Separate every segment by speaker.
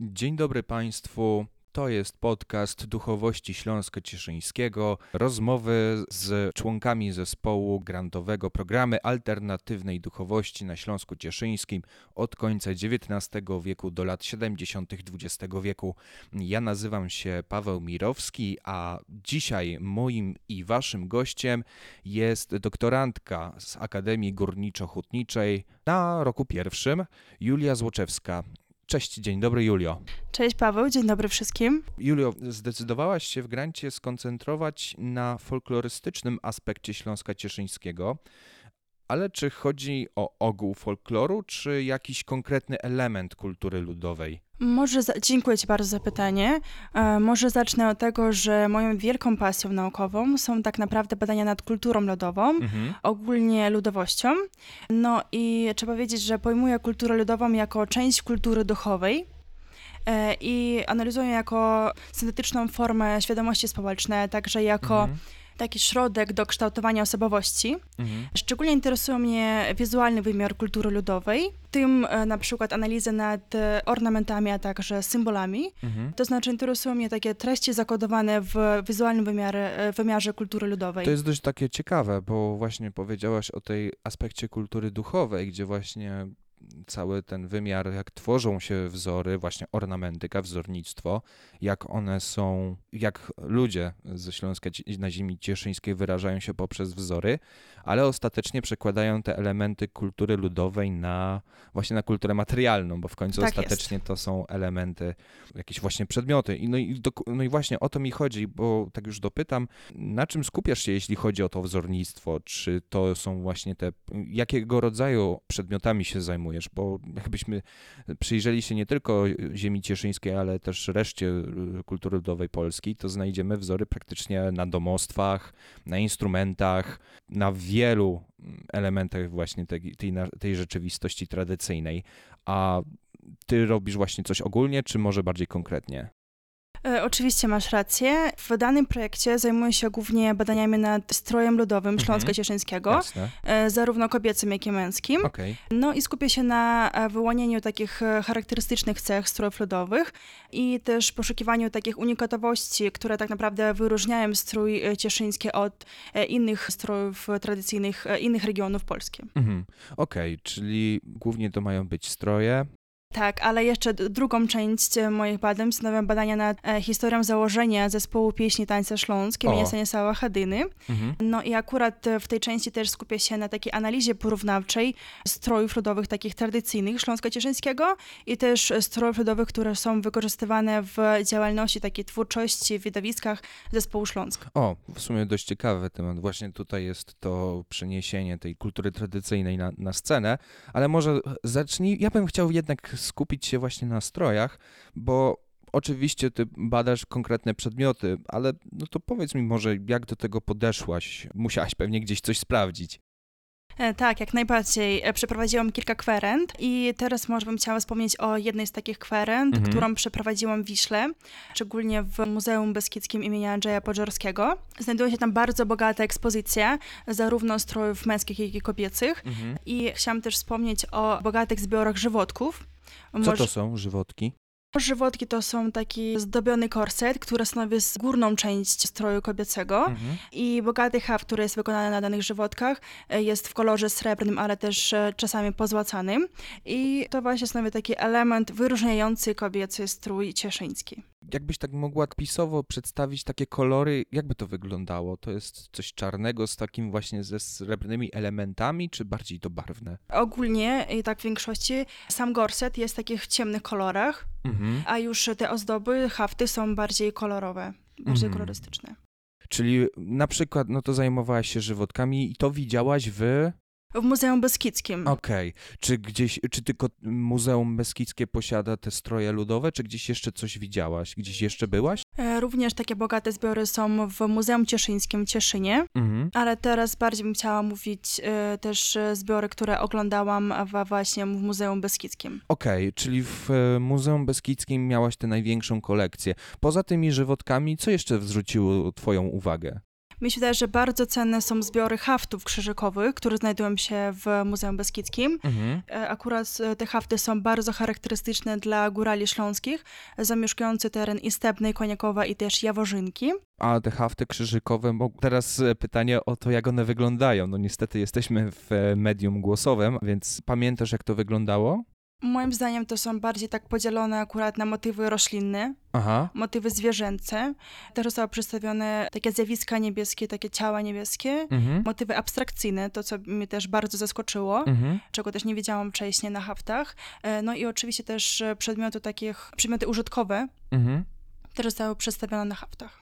Speaker 1: Dzień dobry Państwu. To jest podcast Duchowości Śląsko-Cieszyńskiego. Rozmowy z członkami zespołu grantowego programy alternatywnej duchowości na Śląsku Cieszyńskim od końca XIX wieku do lat 70. XX wieku. Ja nazywam się Paweł Mirowski, a dzisiaj moim i waszym gościem jest doktorantka z Akademii Górniczo-Hutniczej na roku pierwszym, Julia Złoczewska. Cześć, dzień dobry Julio.
Speaker 2: Cześć Paweł, dzień dobry wszystkim.
Speaker 1: Julio, zdecydowałaś się w grancie skoncentrować na folklorystycznym aspekcie Śląska Cieszyńskiego, ale czy chodzi o ogół folkloru, czy jakiś konkretny element kultury ludowej?
Speaker 2: Może za, dziękuję Ci bardzo za pytanie. E, może zacznę od tego, że moją wielką pasją naukową są tak naprawdę badania nad kulturą ludową, mhm. ogólnie ludowością. No i trzeba wiedzieć, że pojmuję kulturę ludową jako część kultury duchowej, e, i analizuję jako syntetyczną formę świadomości społecznej, także jako mhm taki środek do kształtowania osobowości. Mhm. Szczególnie interesuje mnie wizualny wymiar kultury ludowej, tym e, na przykład analizę nad e, ornamentami, a także symbolami. Mhm. To znaczy interesują mnie takie treści zakodowane w wizualnym wymiarze, e, wymiarze kultury ludowej.
Speaker 1: To jest dość takie ciekawe, bo właśnie powiedziałaś o tej aspekcie kultury duchowej, gdzie właśnie cały ten wymiar, jak tworzą się wzory, właśnie ornamentyka, wzornictwo, jak one są, jak ludzie ze Śląska na ziemi cieszyńskiej wyrażają się poprzez wzory, ale ostatecznie przekładają te elementy kultury ludowej na właśnie na kulturę materialną, bo w końcu tak ostatecznie jest. to są elementy, jakieś właśnie przedmioty. I no, i do, no i właśnie o to mi chodzi, bo tak już dopytam, na czym skupiasz się, jeśli chodzi o to wzornictwo? Czy to są właśnie te, jakiego rodzaju przedmiotami się zajmujesz? Bo jakbyśmy przyjrzeli się nie tylko ziemi cieszyńskiej, ale też reszcie y, kultury ludowej Polski, to znajdziemy wzory praktycznie na domostwach, na instrumentach, na wielu mm, elementach właśnie tej, tej, tej rzeczywistości tradycyjnej. A ty robisz właśnie coś ogólnie, czy może bardziej konkretnie?
Speaker 2: E, oczywiście masz rację. W danym projekcie zajmuję się głównie badaniami nad strojem ludowym mhm. Śląsko-Cieszyńskiego, e, zarówno kobiecym, jak i męskim. Okay. No i skupię się na e, wyłonieniu takich charakterystycznych cech strojów ludowych i też poszukiwaniu takich unikatowości, które tak naprawdę wyróżniają strój cieszyński od innych strojów tradycyjnych innych regionów Polski. Mhm.
Speaker 1: Okej, okay, czyli głównie to mają być stroje,
Speaker 2: tak, ale jeszcze drugą część e, moich badań stanowią badania nad e, historią założenia zespołu pieśni tańca śląskie imienia Stanisława Hadyny. Mhm. No i akurat e, w tej części też skupię się na takiej analizie porównawczej strojów ludowych takich tradycyjnych Śląsko-Cieszyńskiego i też strojów ludowych, które są wykorzystywane w działalności takiej twórczości w widowiskach zespołu Śląsk.
Speaker 1: O, w sumie dość ciekawy temat. Właśnie tutaj jest to przeniesienie tej kultury tradycyjnej na, na scenę, ale może zacznij, ja bym chciał jednak skupić się właśnie na strojach, bo oczywiście ty badasz konkretne przedmioty, ale no to powiedz mi może, jak do tego podeszłaś? Musiałaś pewnie gdzieś coś sprawdzić.
Speaker 2: E, tak, jak najbardziej. E, przeprowadziłam kilka kwerent i teraz może bym chciała wspomnieć o jednej z takich kwerent, mhm. którą przeprowadziłam w Wiśle, szczególnie w Muzeum Beskidzkim imienia Andrzeja Podżorskiego. Znajduje się tam bardzo bogata ekspozycja, zarówno strojów męskich, jak i kobiecych. Mhm. I chciałam też wspomnieć o bogatych zbiorach żywotków,
Speaker 1: co to są żywotki?
Speaker 2: Żywotki to są taki zdobiony korset, który stanowi górną część stroju kobiecego mhm. i bogaty haft, który jest wykonany na danych żywotkach e, jest w kolorze srebrnym, ale też e, czasami pozłacanym i to właśnie stanowi taki element wyróżniający kobiecy strój cieszyński.
Speaker 1: Jakbyś tak mogła pisowo przedstawić takie kolory, jakby to wyglądało? To jest coś czarnego z takim właśnie ze srebrnymi elementami, czy bardziej to barwne?
Speaker 2: Ogólnie i tak w większości sam gorset jest w takich ciemnych kolorach, mhm. a już te ozdoby, hafty są bardziej kolorowe, bardziej mhm. kolorystyczne.
Speaker 1: Czyli na przykład, no to zajmowałaś się żywotkami i to widziałaś w
Speaker 2: w Muzeum Beskidzkim.
Speaker 1: Okej. Okay. Czy gdzieś, czy tylko Muzeum Beskidzkie posiada te stroje ludowe, czy gdzieś jeszcze coś widziałaś? Gdzieś jeszcze byłaś?
Speaker 2: E, również takie bogate zbiory są w Muzeum Cieszyńskim w Cieszynie, mhm. ale teraz bardziej bym chciała mówić e, też zbiory, które oglądałam w, właśnie w Muzeum Beskidzkim.
Speaker 1: Okej, okay, czyli w e, Muzeum Beskidzkim miałaś tę największą kolekcję. Poza tymi żywotkami, co jeszcze zwróciło twoją uwagę?
Speaker 2: Mi się wydaje, że bardzo cenne są zbiory haftów krzyżykowych, które znajdują się w Muzeum Beskidzkim.
Speaker 1: Mhm.
Speaker 2: E, Akurat e, te hafty są bardzo charakterystyczne dla górali śląskich, zamieszkujący teren Istebnej, Koniakowa i też Jaworzynki.
Speaker 1: A te hafty krzyżykowe, teraz e, pytanie o to, jak one wyglądają. No niestety jesteśmy w medium głosowym, więc pamiętasz, jak to wyglądało?
Speaker 2: Moim zdaniem to są bardziej tak podzielone akurat na motywy roślinne,
Speaker 1: Aha.
Speaker 2: motywy zwierzęce. Też zostały przedstawione takie zjawiska niebieskie, takie ciała niebieskie.
Speaker 1: Mhm.
Speaker 2: Motywy abstrakcyjne, to co mnie też bardzo zaskoczyło,
Speaker 1: Mhm.
Speaker 2: czego też nie wiedziałam wcześniej na haftach. E, No i oczywiście też e, przedmioty takich, przedmioty użytkowe
Speaker 1: Mhm.
Speaker 2: też zostały przedstawione na haftach.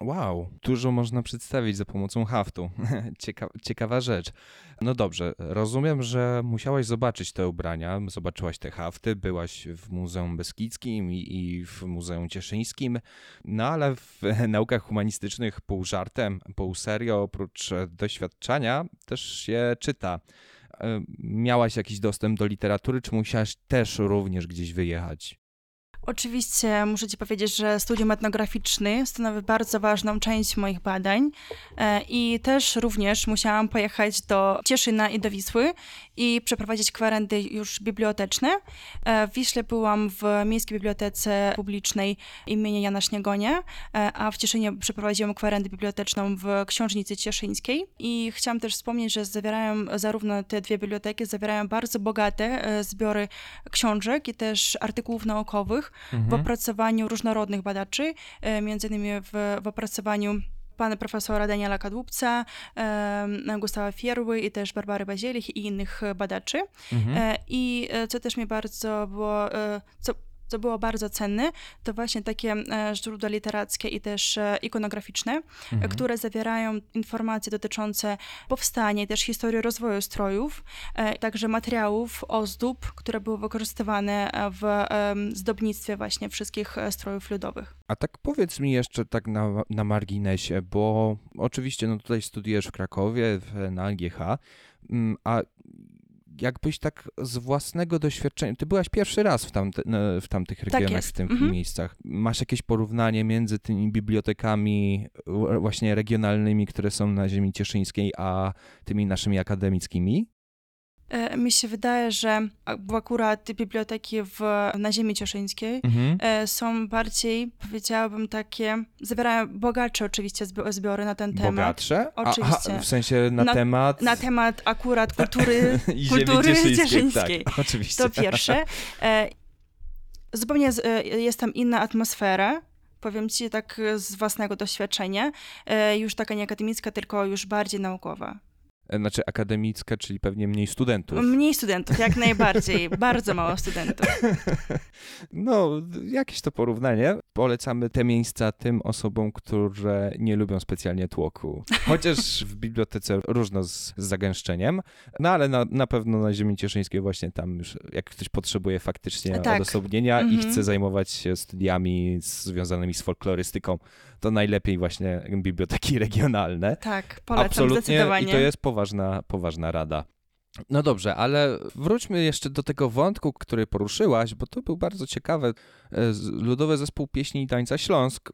Speaker 1: Wow, dużo można przedstawić za pomocą haftu. Cieka ciekawa rzecz. No dobrze, rozumiem, że musiałaś zobaczyć te ubrania, zobaczyłaś te hafty, byłaś w Muzeum Beskidzkim i, i w Muzeum Cieszyńskim, no ale w naukach humanistycznych pół żartem, pół serio, oprócz doświadczenia też się czyta. E, Miałaś jakiś dostęp do literatury, czy musiałaś też również gdzieś wyjechać?
Speaker 2: Oczywiście muszę Ci powiedzieć, że studium etnograficzne stanowi bardzo ważną część moich badań e, i też również musiałam pojechać do Cieszyna i do Wisły i przeprowadzić kwerendy już biblioteczne. E, W Wiśle byłam w Miejskiej Bibliotece Publicznej imienia Jana Śniegonia, e, a w Cieszynie przeprowadziłam kwerendę biblioteczną w Książnicy Cieszyńskiej. I chciałam też wspomnieć, że zawierają zarówno te dwie biblioteki, zawierają bardzo bogate zbiory książek i też artykułów naukowych, w opracowaniu różnorodnych badaczy, e, między innymi w, w opracowaniu pana profesora Daniela Kadłubca, e, Gustawa Fierły i też Barbary Bazielich i innych badaczy.
Speaker 1: Mhm.
Speaker 2: E, I co też mi bardzo było, co, co było bardzo cenne, to właśnie takie e, źródła literackie i też e, ikonograficzne, e,
Speaker 1: Mhm.
Speaker 2: które zawierają informacje dotyczące powstania i też historii rozwoju strojów, także materiałów, ozdób, które były wykorzystywane w zdobnictwie właśnie wszystkich strojów ludowych.
Speaker 1: A tak powiedz mi jeszcze tak na, na marginesie, bo oczywiście no tutaj studiujesz w Krakowie, na AGH, mm, a jakbyś tak z własnego doświadczenia, ty byłaś pierwszy raz w, tamte, w tamtych regionach,
Speaker 2: jest.
Speaker 1: w tych
Speaker 2: Mhm.
Speaker 1: miejscach. Masz jakieś porównanie między tymi bibliotekami właśnie regionalnymi, które są na ziemi cieszyńskiej, a tymi naszymi akademickimi?
Speaker 2: E, Mi się wydaje, że ak- akurat te biblioteki w, na ziemi cieszyńskiej
Speaker 1: Mhm.
Speaker 2: e, są bardziej, powiedziałabym, takie, zawierają bogatsze oczywiście zbi- zbiory na ten temat.
Speaker 1: Bogatsze?
Speaker 2: Oczywiście.
Speaker 1: Aha, w sensie na,
Speaker 2: Na-
Speaker 1: temat...
Speaker 2: Na temat akurat kultury kultury
Speaker 1: cieszyńskiej.
Speaker 2: cieszyńskiej.
Speaker 1: Tak, oczywiście.
Speaker 2: To pierwsze. E, zupełnie jest tam inna atmosfera. Powiem ci tak z własnego doświadczenia. Już taka nie akademicka, tylko już bardziej naukowa.
Speaker 1: Znaczy akademicka, czyli pewnie mniej studentów.
Speaker 2: Mniej studentów, jak najbardziej. Bardzo mało studentów.
Speaker 1: No, jakieś to porównanie. Polecamy te miejsca tym osobom, które nie lubią specjalnie tłoku. Chociaż w bibliotece różno z, z zagęszczeniem, no ale na, na pewno na Ziemi Cieszyńskiej właśnie tam już, jak ktoś potrzebuje faktycznie
Speaker 2: Tak.
Speaker 1: odosobnienia i
Speaker 2: Mhm.
Speaker 1: chce zajmować się studiami związanymi z folklorystyką, to najlepiej właśnie biblioteki regionalne.
Speaker 2: Tak, polecam
Speaker 1: Absolutnie
Speaker 2: zdecydowanie.
Speaker 1: i to jest poważna, poważna rada. No dobrze, ale wróćmy jeszcze do tego wątku, który poruszyłaś, bo to był bardzo ciekawe. E, Ludowy Zespół Pieśni i Tańca Śląsk.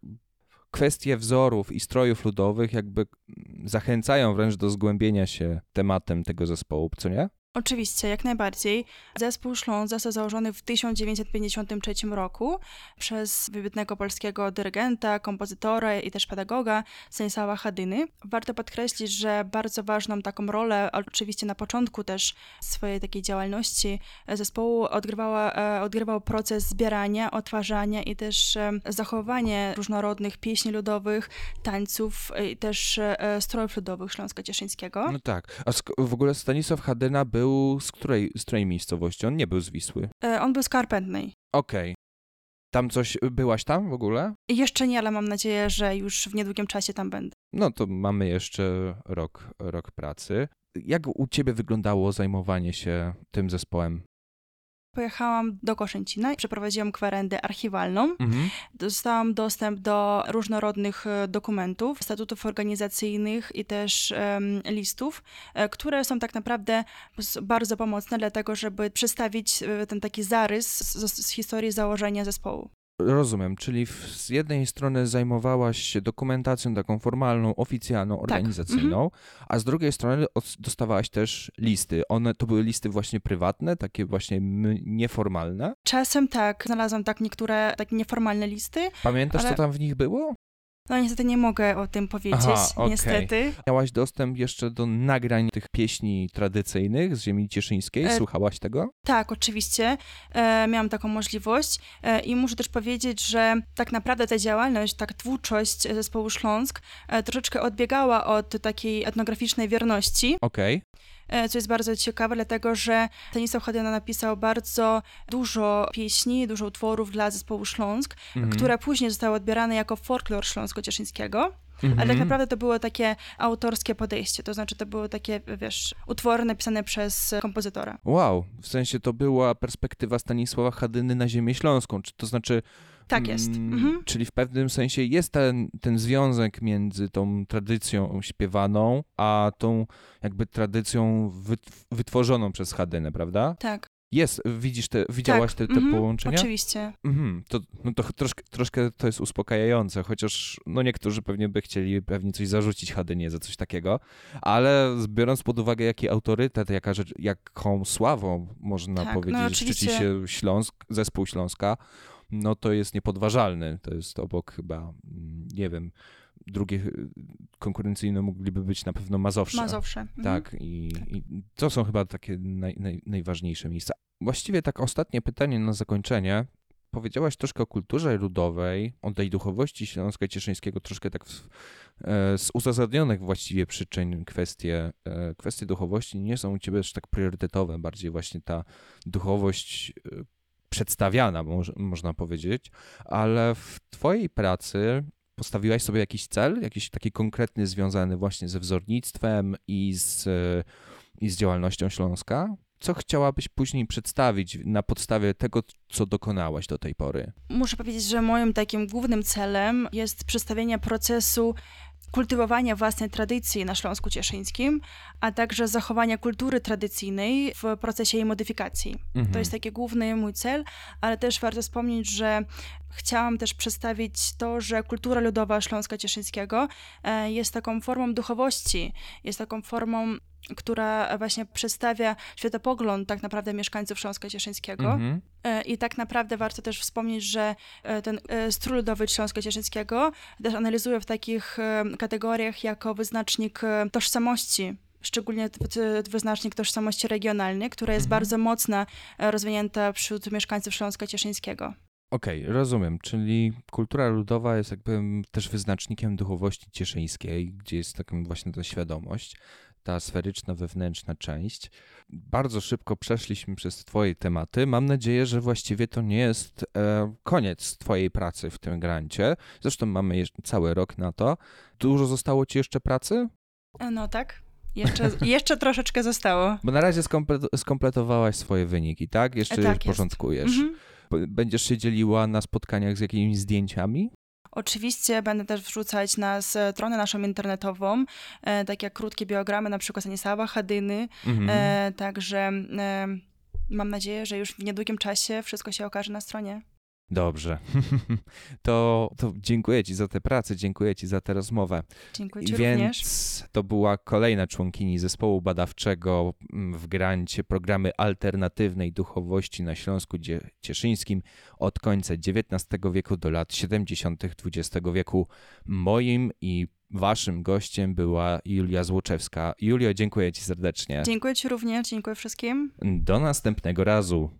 Speaker 1: Kwestie wzorów i strojów ludowych jakby mm, zachęcają wręcz do zgłębienia się tematem tego zespołu, co nie?
Speaker 2: Oczywiście, jak najbardziej. Zespół Śląsk został założony w 1953 roku przez wybitnego polskiego dyrygenta, kompozytora i też pedagoga Stanisława Hadyny. Warto podkreślić, że bardzo ważną taką rolę, oczywiście na początku też swojej takiej działalności zespołu odgrywała, e, odgrywał proces zbierania, odtwarzania i też e, zachowanie różnorodnych pieśni ludowych, tańców i też e, strojów ludowych Śląska Cieszyńskiego.
Speaker 1: No tak. A w ogóle Stanisław Hadyna był z której, z której miejscowości? On nie był z Wisły.
Speaker 2: E, On był z Karpętnej.
Speaker 1: Okej. Tam coś, byłaś tam w ogóle?
Speaker 2: Jeszcze nie, ale mam nadzieję, że już w niedługim czasie tam będę.
Speaker 1: No to mamy jeszcze rok, rok pracy. Jak u ciebie wyglądało zajmowanie się tym zespołem?
Speaker 2: Pojechałam do Koszęcina i przeprowadziłam kwerendę archiwalną.
Speaker 1: Mhm.
Speaker 2: Dostałam dostęp do różnorodnych e, dokumentów, statutów organizacyjnych i też em, listów, e, które są tak naprawdę bardzo pomocne, dlatego żeby przedstawić e, ten taki zarys z, z historii założenia zespołu.
Speaker 1: Rozumiem, czyli w, z jednej strony zajmowałaś się dokumentacją taką formalną, oficjalną, organizacyjną, a z drugiej strony os- dostawałaś też listy. One to były listy właśnie prywatne, takie właśnie nieformalne.
Speaker 2: Czasem tak, znalazłam tak niektóre takie nieformalne listy.
Speaker 1: Pamiętasz,
Speaker 2: Ale-
Speaker 1: co tam w nich było?
Speaker 2: No niestety nie mogę o tym powiedzieć,
Speaker 1: Aha, okej.
Speaker 2: niestety.
Speaker 1: Miałaś dostęp jeszcze do nagrań tych pieśni tradycyjnych z ziemi cieszyńskiej?
Speaker 2: E,
Speaker 1: Słuchałaś tego?
Speaker 2: Tak, oczywiście. E, miałam taką możliwość e, i muszę też powiedzieć, że tak naprawdę ta działalność, ta twórczość zespołu Śląsk e, troszeczkę odbiegała od takiej etnograficznej wierności,
Speaker 1: Okej.
Speaker 2: e, co jest bardzo ciekawe, dlatego że Stanisław Hadyna napisał bardzo dużo pieśni, dużo utworów dla zespołu Śląsk,
Speaker 1: Mhm.
Speaker 2: które później zostały odbierane jako folklor śląsko-cieszyńskiego.
Speaker 1: Mhm.
Speaker 2: Ale tak naprawdę to było takie autorskie podejście, to znaczy to były takie, wiesz, utwory napisane przez kompozytora.
Speaker 1: Wow, w sensie to była perspektywa Stanisława Hadyny na ziemię śląską, czy to znaczy...
Speaker 2: Tak jest.
Speaker 1: mm,
Speaker 2: Mhm.
Speaker 1: Czyli w pewnym sensie jest ten, ten związek między tą tradycją śpiewaną, a tą jakby tradycją wyt- wytworzoną przez Hadynę, prawda?
Speaker 2: Tak.
Speaker 1: Jest, widzisz te, widziałaś
Speaker 2: tak.
Speaker 1: te, te
Speaker 2: mhm,
Speaker 1: połączenia?
Speaker 2: Oczywiście.
Speaker 1: Mhm, to, no to troszkę, troszkę to jest uspokajające, chociaż no niektórzy pewnie by chcieli pewnie coś zarzucić Hadynie za coś takiego, ale biorąc pod uwagę jaki autorytet, jaka rzecz, jaką sławą można
Speaker 2: Tak, no
Speaker 1: powiedzieć, szczyci
Speaker 2: oczywiście.
Speaker 1: się Śląsk, zespół Śląska, no to jest niepodważalny, to jest obok chyba, mm, nie wiem, drugie y, konkurencyjne mogliby być na pewno Mazowsze.
Speaker 2: Mazowsze. Mhm.
Speaker 1: Tak, i, i to są chyba takie naj, naj, najważniejsze miejsca. Właściwie tak ostatnie pytanie na zakończenie. Powiedziałaś troszkę o kulturze ludowej, o tej duchowości Śląska Cieszyńskiego, troszkę tak w, e, z uzasadnionych właściwie przyczyn kwestie, e, kwestie duchowości nie są u ciebie aż tak priorytetowe, bardziej właśnie ta duchowość e, przedstawiana, moż, można powiedzieć, ale w twojej pracy postawiłaś sobie jakiś cel, jakiś taki konkretny związany właśnie ze wzornictwem i z, i z działalnością Śląska? Co chciałabyś później przedstawić na podstawie tego, co dokonałaś do tej pory?
Speaker 2: Muszę powiedzieć, że moim takim głównym celem jest przedstawienie procesu kultywowania własnej tradycji na Śląsku Cieszyńskim, a także zachowania kultury tradycyjnej w procesie jej modyfikacji.
Speaker 1: Mhm.
Speaker 2: To jest taki główny mój cel, ale też warto wspomnieć, że chciałam też przedstawić to, że kultura ludowa Śląska Cieszyńskiego e, jest taką formą duchowości, jest taką formą, która właśnie przedstawia światopogląd tak naprawdę mieszkańców Śląska Cieszyńskiego.
Speaker 1: Mhm.
Speaker 2: E, I tak naprawdę warto też wspomnieć, że e, ten e, strój ludowy Śląska Cieszyńskiego też analizuję w takich kategoriach jako wyznacznik tożsamości szczególnie wyznacznik tożsamości regionalnej, która jest
Speaker 1: Mhm.
Speaker 2: bardzo mocno rozwinięta wśród mieszkańców Śląska Cieszyńskiego.
Speaker 1: Okej, rozumiem, czyli kultura ludowa jest jakby też wyznacznikiem duchowości cieszyńskiej, gdzie jest taką właśnie ta świadomość, ta sferyczna, wewnętrzna część. Bardzo szybko przeszliśmy przez twoje tematy. Mam nadzieję, że właściwie to nie jest e, koniec twojej pracy w tym grancie. Zresztą mamy jeszcze cały rok na to. Dużo zostało ci jeszcze pracy?
Speaker 2: E, No tak, jeszcze, jeszcze troszeczkę zostało.
Speaker 1: Bo na razie skomple- skompletowałaś swoje wyniki, tak? Jeszcze
Speaker 2: E, tak jest.
Speaker 1: porządkujesz.
Speaker 2: Mhm.
Speaker 1: Będziesz się dzieliła na spotkaniach z jakimiś zdjęciami?
Speaker 2: Oczywiście będę też wrzucać na stronę naszą internetową, e, tak jak krótkie biogramy, na przykład Stanisława Hadyny,
Speaker 1: Mhm.
Speaker 2: e, także e, mam nadzieję, że już w niedługim czasie wszystko się okaże na stronie.
Speaker 1: Dobrze. to, to dziękuję Ci za tę pracę, dziękuję Ci za tę rozmowę.
Speaker 2: Dziękuję Ci
Speaker 1: Więc
Speaker 2: również.
Speaker 1: to była kolejna członkini zespołu badawczego mm, w grancie programy alternatywnej duchowości na Śląsku Cieszyńskim od końca XIX wieku do lat 70. XX wieku. Moim i Waszym gościem była Julia Złoczewska. Julio, dziękuję Ci serdecznie.
Speaker 2: Dziękuję Ci również, dziękuję wszystkim.
Speaker 1: Do następnego razu.